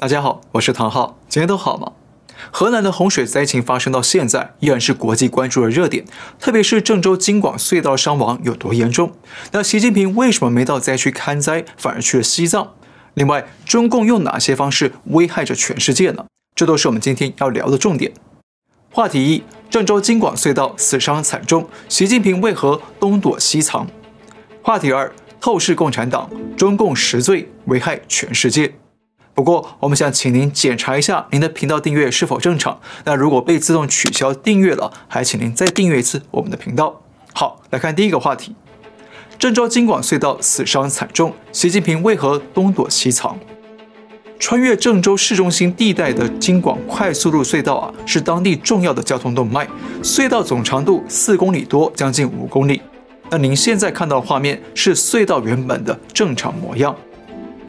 大家好，我是唐浩，今天都好吗？河南的洪水灾情发生到现在，依然是国际关注的热点，特别是郑州京广隧道伤亡有多严重。那习近平为什么没到灾区看灾，反而去了西藏？另外，中共用哪些方式危害着全世界呢？这都是我们今天要聊的重点。话题一：郑州京广隧道死伤惨重，习近平为何东躲西藏？话题二：透视共产党，中共实罪，危害全世界。不过，我们想请您检查一下您的频道订阅是否正常。那如果被自动取消订阅了，还请您再订阅一次我们的频道。好，来看第一个话题：郑州京广隧道死伤惨重，习近平为何东躲西藏？穿越郑州市中心地带的京广快速路隧道啊，是当地重要的交通动脉。隧道总长度四公里多，将近五公里。那您现在看到的画面是隧道原本的正常模样。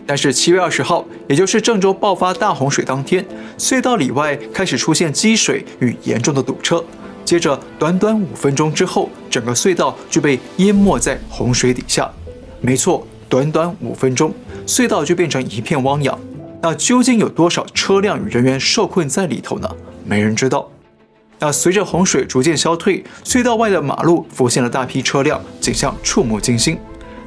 但是七月二十号，也就是郑州爆发大洪水当天，隧道里外开始出现积水与严重的堵车。接着短短五分钟之后，整个隧道就被淹没在洪水底下。没错，短短五分钟，隧道就变成一片汪洋。那究竟有多少车辆与人员受困在里头呢？没人知道。那随着洪水逐渐消退，隧道外的马路浮现了大批车辆，景象触目惊心。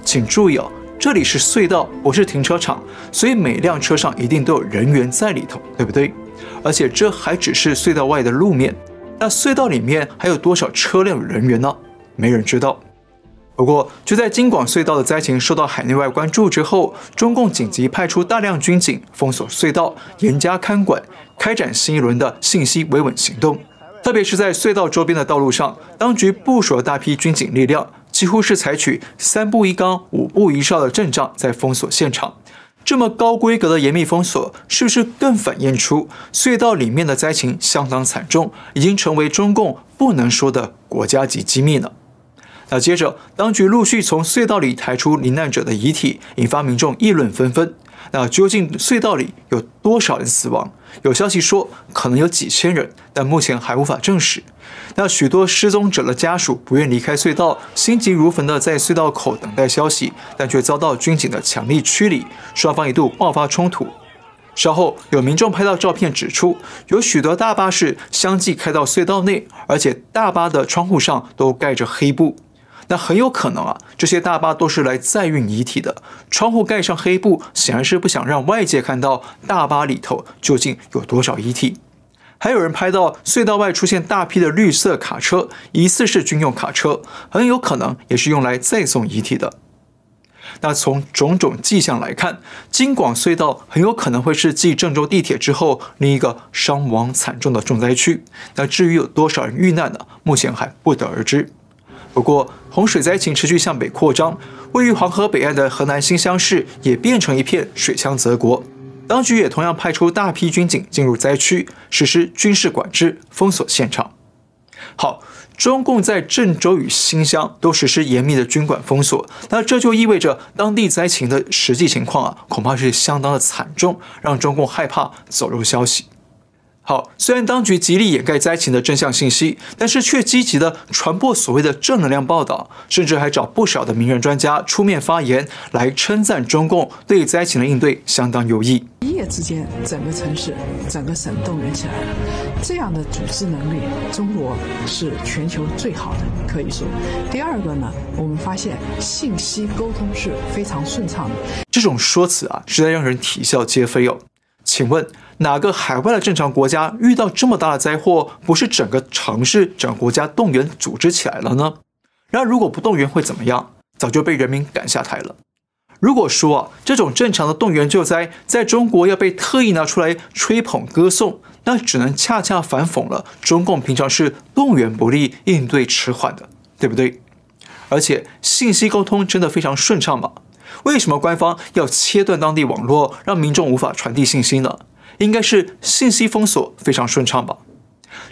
请注意哦。这里是隧道，不是停车场，所以每辆车上一定都有人员在里头，对不对？而且这还只是隧道外的路面，那隧道里面还有多少车辆人员呢？没人知道。不过，就在京广隧道的灾情受到海内外关注之后，中共紧急派出大量军警封锁隧道，严加看管，开展新一轮的信息维稳行动。特别是在隧道周边的道路上，当局部署了大批军警力量。几乎是采取三步一岗、五步一哨的阵仗在封锁现场，这么高规格的严密封锁，是不是更反映出隧道里面的灾情相当惨重，已经成为中共不能说的国家级机密呢？那接着，当局陆续从隧道里抬出罹难者的遗体，引发民众议论纷纷。那究竟隧道里有多少人死亡？有消息说可能有几千人，但目前还无法证实。那许多失踪者的家属不愿离开隧道，心急如焚地在隧道口等待消息，但却遭到军警的强力驱离，双方一度爆发冲突。稍后有民众拍到照片，指出有许多大巴士相继开到隧道内，而且大巴的窗户上都盖着黑布。那很有可能啊，这些大巴都是来载运遗体的。窗户盖上黑布，显然是不想让外界看到大巴里头究竟有多少遗体。还有人拍到隧道外出现大批的绿色卡车，疑似是军用卡车，很有可能也是用来载送遗体的。那从种种迹象来看，京广隧道很有可能会是继郑州地铁之后另一个伤亡惨重的重灾区。那至于有多少人遇难呢？目前还不得而知。不过，洪水灾情持续向北扩张，位于黄河北岸的河南新乡市也变成一片水乡泽国。当局也同样派出大批军警进入灾区，实施军事管制，封锁现场。好，中共在郑州与新乡都实施严密的军管封锁，那这就意味着当地灾情的实际情况啊，恐怕是相当的惨重，让中共害怕走漏消息。好，虽然当局极力掩盖灾情的真相信息，但是却积极的传播所谓的正能量报道，甚至还找不少的名人专家出面发言，来称赞中共对灾情的应对相当有益。一夜之间，整个城市、整个省动员起来了，这样的组织能力，中国是全球最好的，可以说。第二个呢，我们发现信息沟通是非常顺畅的。这种说辞啊，实在让人啼笑皆非哦。请问哪个海外的正常国家遇到这么大的灾祸，不是整个城市、整个国家动员组织起来了呢？然而，如果不动员会怎么样？早就被人民赶下台了。如果说啊，这种正常的动员救灾，在中国要被特意拿出来吹捧歌颂，那只能恰恰反讽了中共平常是动员不力、应对迟缓的，对不对？而且信息沟通真的非常顺畅吗？为什么官方要切断当地网络，让民众无法传递信息呢？应该是信息封锁非常顺畅吧？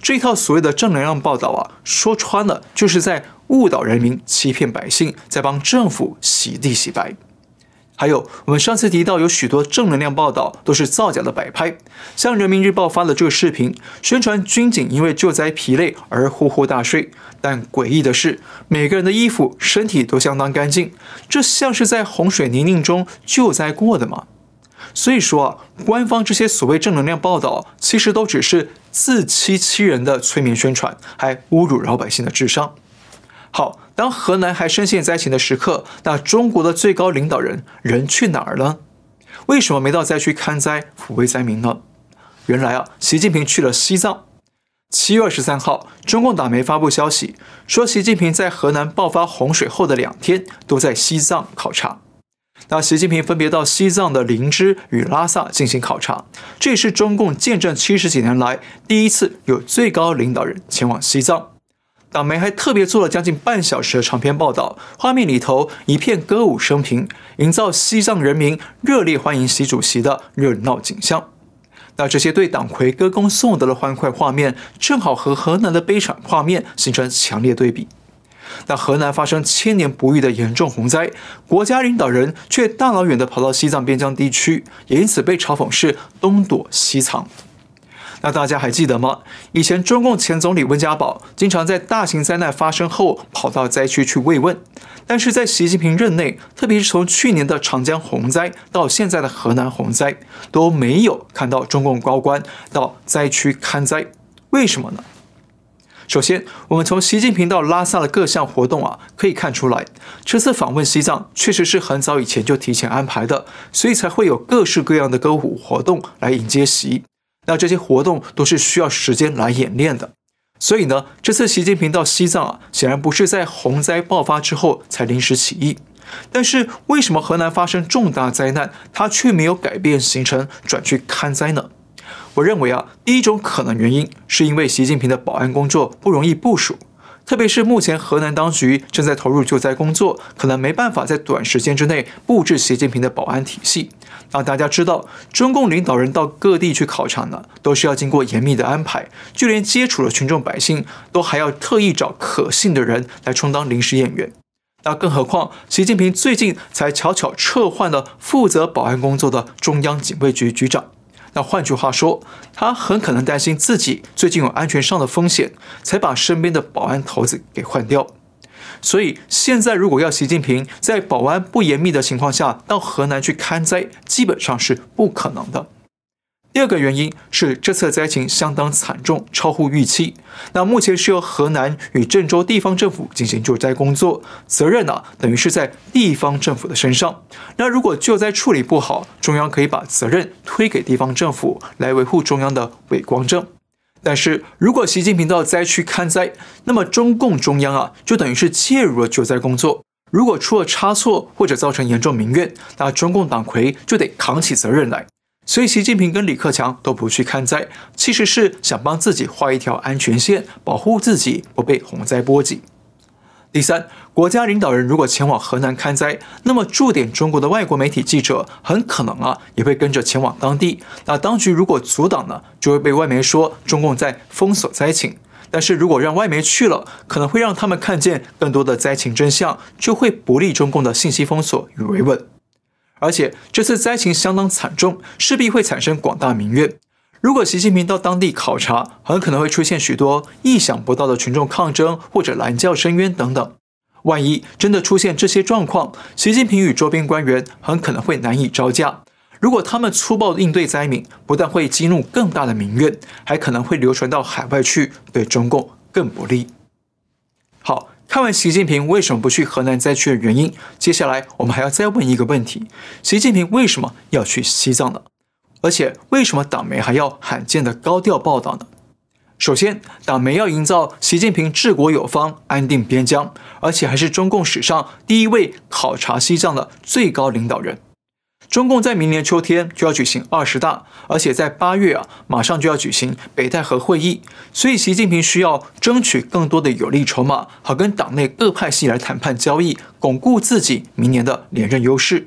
这一套所谓的正能量报道啊，说穿了就是在误导人民、欺骗百姓，在帮政府洗地洗白。还有，我们上次提到有许多正能量报道都是造假的摆拍，像人民日报发的这个视频，宣传军警因为救灾疲累而呼呼大睡，但诡异的是，每个人的衣服、身体都相当干净，这像是在洪水泥泞中救灾过的吗？所以说啊，官方这些所谓正能量报道，其实都只是自欺欺人的催眠宣传，还侮辱老百姓的智商。好，当河南还深陷灾情的时刻，那中国的最高领导人人去哪儿了？为什么没到灾区看灾抚慰灾民呢？原来啊，习近平去了西藏。七月二十三号，中共党媒发布消息说，习近平在河南爆发洪水后的两天都在西藏考察。那习近平分别到西藏的林芝与拉萨进行考察，这也是中共建政七十几年来第一次有最高领导人前往西藏。党媒还特别做了将近半小时的长篇报道，画面里头一片歌舞升平，营造西藏人民热烈欢迎习主席的热闹景象。那这些对党魁歌功颂德的欢快画面，正好和河南的悲惨画面形成强烈对比。那河南发生千年不遇的严重洪灾，国家领导人却大老远地跑到西藏边疆地区，也因此被嘲讽是东躲西藏。那大家还记得吗？以前中共前总理温家宝经常在大型灾难发生后跑到灾区去慰问，但是在习近平任内，特别是从去年的长江洪灾到现在的河南洪灾，都没有看到中共高官到灾区看灾，为什么呢？首先，我们从习近平到拉萨的各项活动啊，可以看出来，这次访问西藏确实是很早以前就提前安排的，所以才会有各式各样的歌舞活动来迎接习。那这些活动都是需要时间来演练的，所以呢，这次习近平到西藏啊，显然不是在洪灾爆发之后才临时起意。但是为什么河南发生重大灾难，他却没有改变行程转去看灾呢？我认为啊，第一种可能原因是因为习近平的保安工作不容易部署。特别是目前河南当局正在投入救灾工作，可能没办法在短时间之内布置习近平的保安体系。那大家知道，中共领导人到各地去考察呢，都是要经过严密的安排，就连接触了群众百姓都还要特意找可信的人来充当临时演员。那更何况，习近平最近才悄悄撤换了负责保安工作的中央警卫局局长。那换句话说，他很可能担心自己最近有安全上的风险，才把身边的保安头子给换掉。所以现在如果要习近平在保安不严密的情况下到河南去看灾，基本上是不可能的。第二个原因是这次灾情相当惨重，超乎预期。那目前是由河南与郑州地方政府进行救灾工作，责任呢、啊、等于是在地方政府的身上。那如果救灾处理不好，中央可以把责任推给地方政府来维护中央的伟光正。但是如果习近平到灾区看灾，那么中共中央啊就等于是介入了救灾工作。如果出了差错或者造成严重民怨，那中共党魁就得扛起责任来。所以，习近平跟李克强都不去看灾，其实是想帮自己画一条安全线，保护自己不被洪灾波及。第三，国家领导人如果前往河南看灾，那么驻点中国的外国媒体记者很可能啊也会跟着前往当地。那当局如果阻挡呢，就会被外媒说中共在封锁灾情。但是如果让外媒去了，可能会让他们看见更多的灾情真相，就会不利中共的信息封锁与维稳。而且这次灾情相当惨重，势必会产生广大民怨。如果习近平到当地考察，很可能会出现许多意想不到的群众抗争或者拦轿申冤等等。万一真的出现这些状况，习近平与周边官员很可能会难以招架。如果他们粗暴应对灾民，不但会激怒更大的民怨，还可能会流传到海外去，对中共更不利。看完习近平为什么不去河南灾区的原因，接下来我们还要再问一个问题：习近平为什么要去西藏呢？而且为什么党媒还要罕见的高调报道呢？首先，党媒要营造习近平治国有方、安定边疆，而且还是中共史上第一位考察西藏的最高领导人。中共在明年秋天就要举行二十大，而且在八月啊，马上就要举行北戴河会议，所以习近平需要争取更多的有利筹码，好跟党内各派系来谈判交易，巩固自己明年的连任优势。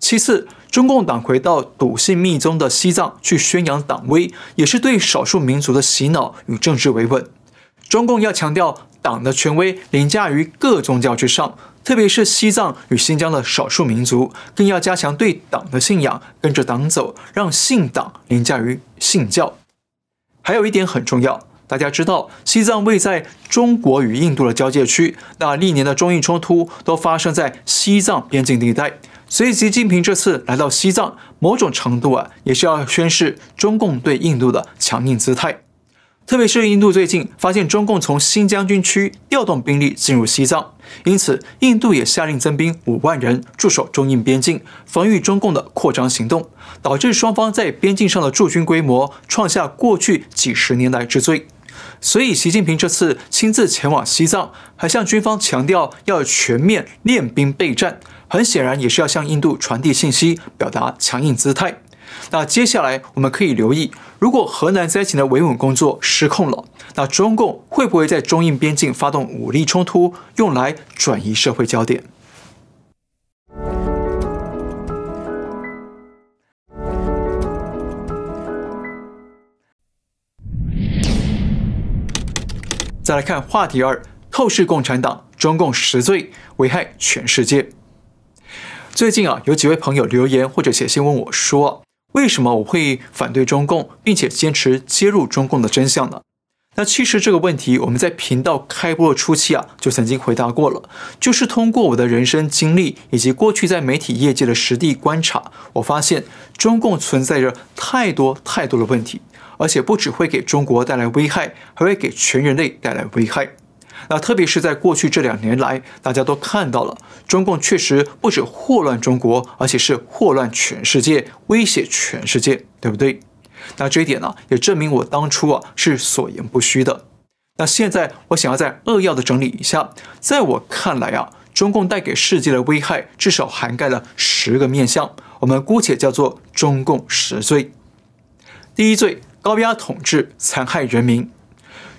其次，中共党魁到笃信密宗的西藏去宣扬党威，也是对少数民族的洗脑与政治维稳。中共要强调党的权威凌驾于各宗教之上。特别是西藏与新疆的少数民族，更要加强对党的信仰，跟着党走，让信党凌驾于信教。还有一点很重要，大家知道，西藏位在中国与印度的交界区，那历年的中印冲突都发生在西藏边境地带，所以习近平这次来到西藏，某种程度啊，也是要宣示中共对印度的强硬姿态。特别是印度最近发现中共从新疆军区调动兵力进入西藏，因此印度也下令增兵五万人驻守中印边境，防御中共的扩张行动，导致双方在边境上的驻军规模创下过去几十年来之最。所以，习近平这次亲自前往西藏，还向军方强调要全面练兵备战，很显然也是要向印度传递信息，表达强硬姿态。那接下来我们可以留意，如果河南灾情的维稳工作失控了，那中共会不会在中印边境发动武力冲突，用来转移社会焦点？再来看话题二：透视共产党，中共十罪危害全世界。最近啊，有几位朋友留言或者写信问我说。为什么我会反对中共，并且坚持揭露中共的真相呢？那其实这个问题，我们在频道开播初期啊，就曾经回答过了。就是通过我的人生经历以及过去在媒体业界的实地观察，我发现中共存在着太多太多的问题，而且不只会给中国带来危害，还会给全人类带来危害。那特别是在过去这两年来，大家都看到了，中共确实不止祸乱中国，而且是祸乱全世界，威胁全世界，对不对？那这一点呢，也证明我当初啊是所言不虚的。那现在我想要再扼要的整理一下，在我看来啊，中共带给世界的危害至少涵盖了十个面向，我们姑且叫做中共十罪。第一罪，高压统治，残害人民。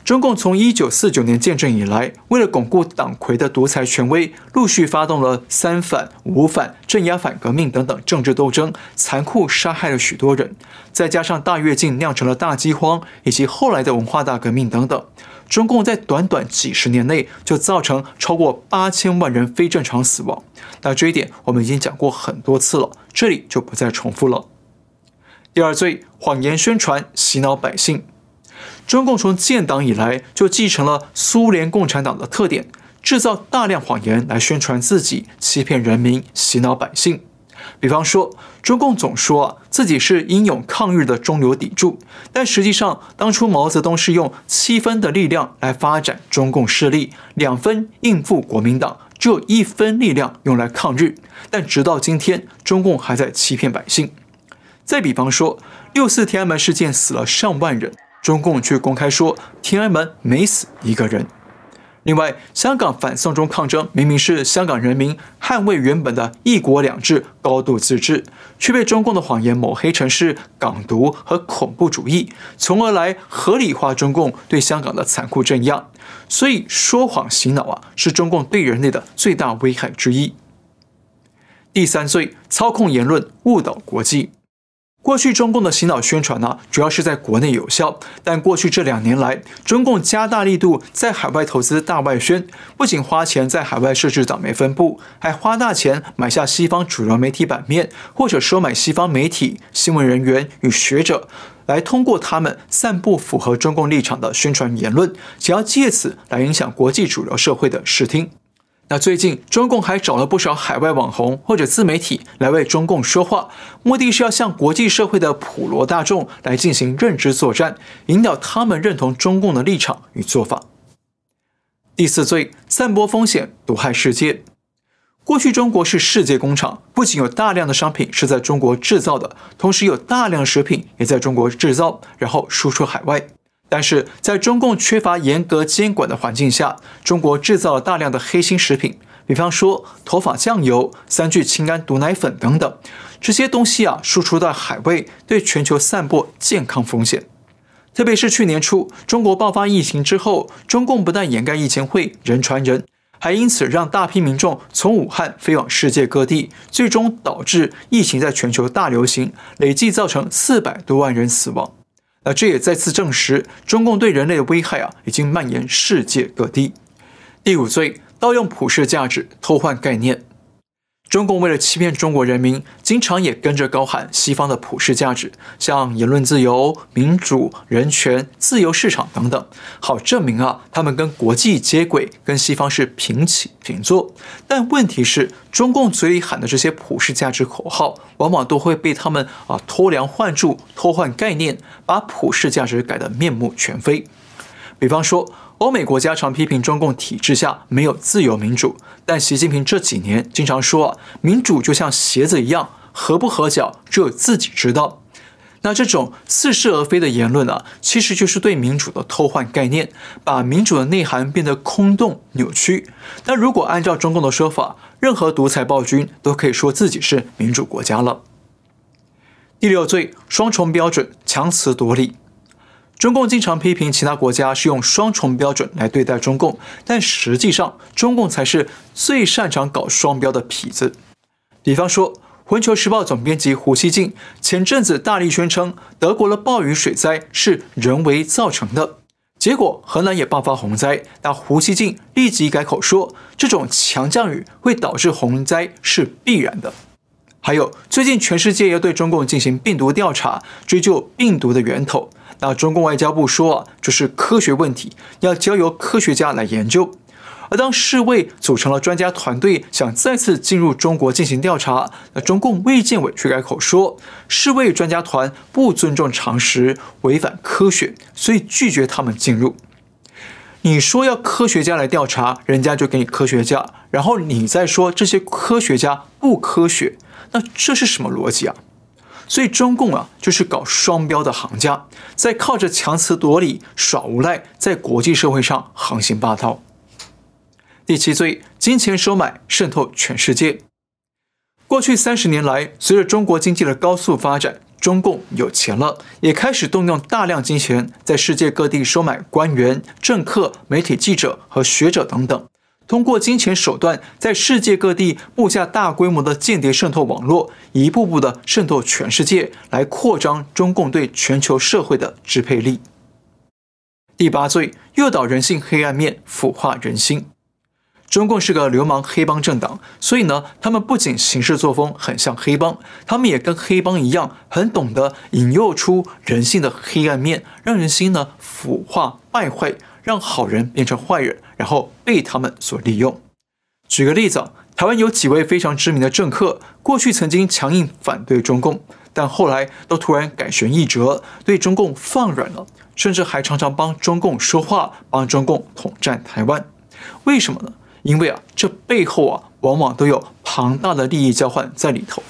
中共从一九四九年建政以来，为了巩固党魁的独裁权威，陆续发动了三反、五反、镇压反革命等等政治斗争，残酷杀害了许多人。再加上大跃进酿成了大饥荒，以及后来的文化大革命等等，中共在短短几十年内就造成超过八千万人非正常死亡。那这一点我们已经讲过很多次了，这里就不再重复了。第二罪，谎言宣传，洗脑百姓。中共从建党以来就继承了苏联共产党的特点，制造大量谎言来宣传自己，欺骗人民，洗脑百姓。比方说，中共总说自己是英勇抗日的中流砥柱，但实际上当初毛泽东是用七分的力量来发展中共势力，两分应付国民党，只有一分力量用来抗日。但直到今天，中共还在欺骗百姓。再比方说，六四天安门事件死了上万人。中共却公开说天安门没死一个人。另外，香港反送中抗争明明是香港人民捍卫原本的一国两制、高度自治，却被中共的谎言抹黑成是港独和恐怖主义，从而来合理化中共对香港的残酷镇压。所以，说谎洗脑啊，是中共对人类的最大危害之一。第三罪，操控言论，误导国际。过去中共的洗脑宣传呢，主要是在国内有效，但过去这两年来，中共加大力度在海外投资大外宣，不仅花钱在海外设置党媒分部，还花大钱买下西方主流媒体版面，或者收买西方媒体、新闻人员与学者，来通过他们散布符合中共立场的宣传言论，想要借此来影响国际主流社会的视听。那最近，中共还找了不少海外网红或者自媒体来为中共说话，目的是要向国际社会的普罗大众来进行认知作战，引导他们认同中共的立场与做法。第四罪，散播风险，毒害世界。过去中国是世界工厂，不仅有大量的商品是在中国制造的，同时有大量食品也在中国制造，然后输出海外。但是在中共缺乏严格监管的环境下，中国制造了大量的黑心食品，比方说头发酱油、三聚氰胺毒奶粉等等，这些东西啊输出到海外，对全球散播健康风险。特别是去年初中国爆发疫情之后，中共不但掩盖疫情会人传人，还因此让大批民众从武汉飞往世界各地，最终导致疫情在全球大流行，累计造成四百多万人死亡。那这也再次证实，中共对人类的危害啊，已经蔓延世界各地。第五罪，盗用普世价值，偷换概念。中共为了欺骗中国人民，经常也跟着高喊西方的普世价值，像言论自由、民主、人权、自由市场等等，好证明啊，他们跟国际接轨，跟西方是平起平坐。但问题是，中共嘴里喊的这些普世价值口号，往往都会被他们啊偷梁换柱、偷换概念，把普世价值改得面目全非。比方说，欧美国家常批评中共体制下没有自由民主，但习近平这几年经常说啊，民主就像鞋子一样，合不合脚只有自己知道。那这种似是而非的言论啊，其实就是对民主的偷换概念，把民主的内涵变得空洞扭曲。那如果按照中共的说法，任何独裁暴君都可以说自己是民主国家了。第六罪，双重标准，强词夺理。中共经常批评其他国家是用双重标准来对待中共，但实际上，中共才是最擅长搞双标的痞子。比方说，《环球时报》总编辑胡锡进前阵子大力宣称德国的暴雨水灾是人为造成的，结果河南也爆发洪灾，那胡锡进立即改口说，这种强降雨会导致洪灾是必然的。还有，最近全世界要对中共进行病毒调查，追究病毒的源头。那中共外交部说啊，这是科学问题，要交由科学家来研究。而当世卫组成了专家团队，想再次进入中国进行调查，那中共卫健委却改口说，世卫专家团不尊重常识，违反科学，所以拒绝他们进入。你说要科学家来调查，人家就给你科学家，然后你再说这些科学家不科学，那这是什么逻辑啊？所以中共啊，就是搞双标的行家，在靠着强词夺理耍无赖，在国际社会上横行霸道。第七罪，金钱收买渗透全世界。过去三十年来，随着中国经济的高速发展，中共有钱了，也开始动用大量金钱，在世界各地收买官员、政客、媒体记者和学者等等。通过金钱手段，在世界各地布下大规模的间谍渗透网络，一步步的渗透全世界，来扩张中共对全球社会的支配力。第八罪，诱导人性黑暗面，腐化人心。中共是个流氓黑帮政党，所以呢，他们不仅行事作风很像黑帮，他们也跟黑帮一样，很懂得引诱出人性的黑暗面，让人心呢腐化败坏。让好人变成坏人，然后被他们所利用。举个例子，台湾有几位非常知名的政客，过去曾经强硬反对中共，但后来都突然改弦易辙，对中共放软了，甚至还常常帮中共说话，帮中共统战台湾。为什么呢？因为啊，这背后啊，往往都有庞大的利益交换在里头。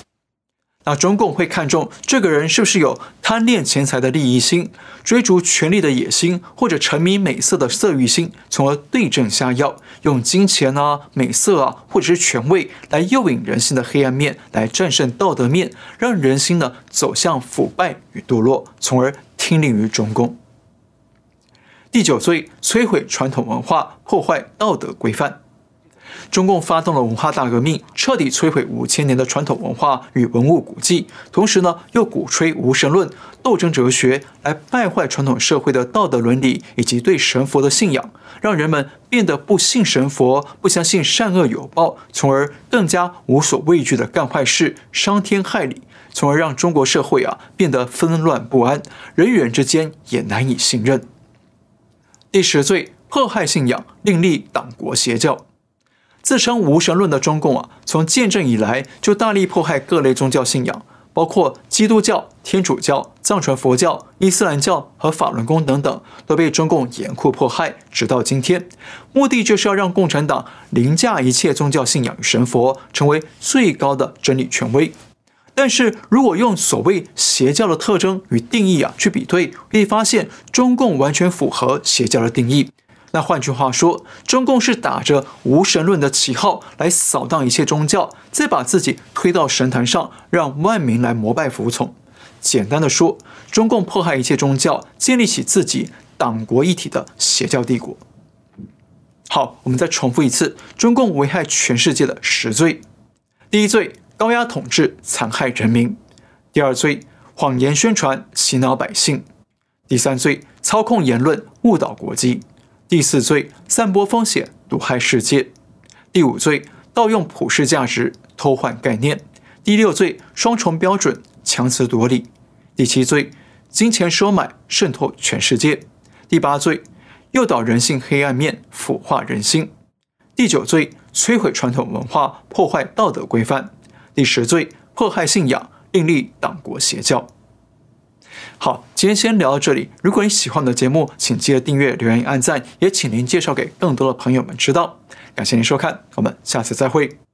那中共会看重这个人是不是有贪恋钱财的利益心、追逐权力的野心，或者沉迷美色的色欲心，从而对症下药，用金钱啊、美色啊，或者是权位来诱引人心的黑暗面，来战胜道德面，让人心呢走向腐败与堕落，从而听令于中共。第九罪：摧毁传统文化，破坏道德规范。中共发动了文化大革命，彻底摧毁五千年的传统文化与文物古迹，同时呢，又鼓吹无神论、斗争哲学，来败坏传统社会的道德伦理以及对神佛的信仰，让人们变得不信神佛，不相信善恶有报，从而更加无所畏惧的干坏事，伤天害理，从而让中国社会啊变得纷乱不安，人与人之间也难以信任。第十罪：迫害信仰，另立党国邪教。自称无神论的中共啊，从建政以来就大力迫害各类宗教信仰，包括基督教、天主教、藏传佛教、伊斯兰教和法轮功等等，都被中共严酷迫害，直到今天。目的就是要让共产党凌驾一切宗教信仰与神佛，成为最高的真理权威。但是如果用所谓邪教的特征与定义啊去比对，可以发现中共完全符合邪教的定义。那换句话说，中共是打着无神论的旗号来扫荡一切宗教，再把自己推到神坛上，让万民来膜拜服从。简单的说，中共迫害一切宗教，建立起自己党国一体的邪教帝国。好，我们再重复一次，中共危害全世界的十罪：第一罪，高压统治，残害人民；第二罪，谎言宣传，洗脑百姓；第三罪，操控言论，误导国际。第四罪，散播风险，毒害世界；第五罪，盗用普世价值，偷换概念；第六罪，双重标准，强词夺理；第七罪，金钱收买，渗透全世界；第八罪，诱导人性黑暗面，腐化人心；第九罪，摧毁传统文化，破坏道德规范；第十罪，迫害信仰，另立党国邪教。好，今天先聊到这里。如果你喜欢我的节目，请记得订阅、留言、按赞，也请您介绍给更多的朋友们知道。感谢您收看，我们下次再会。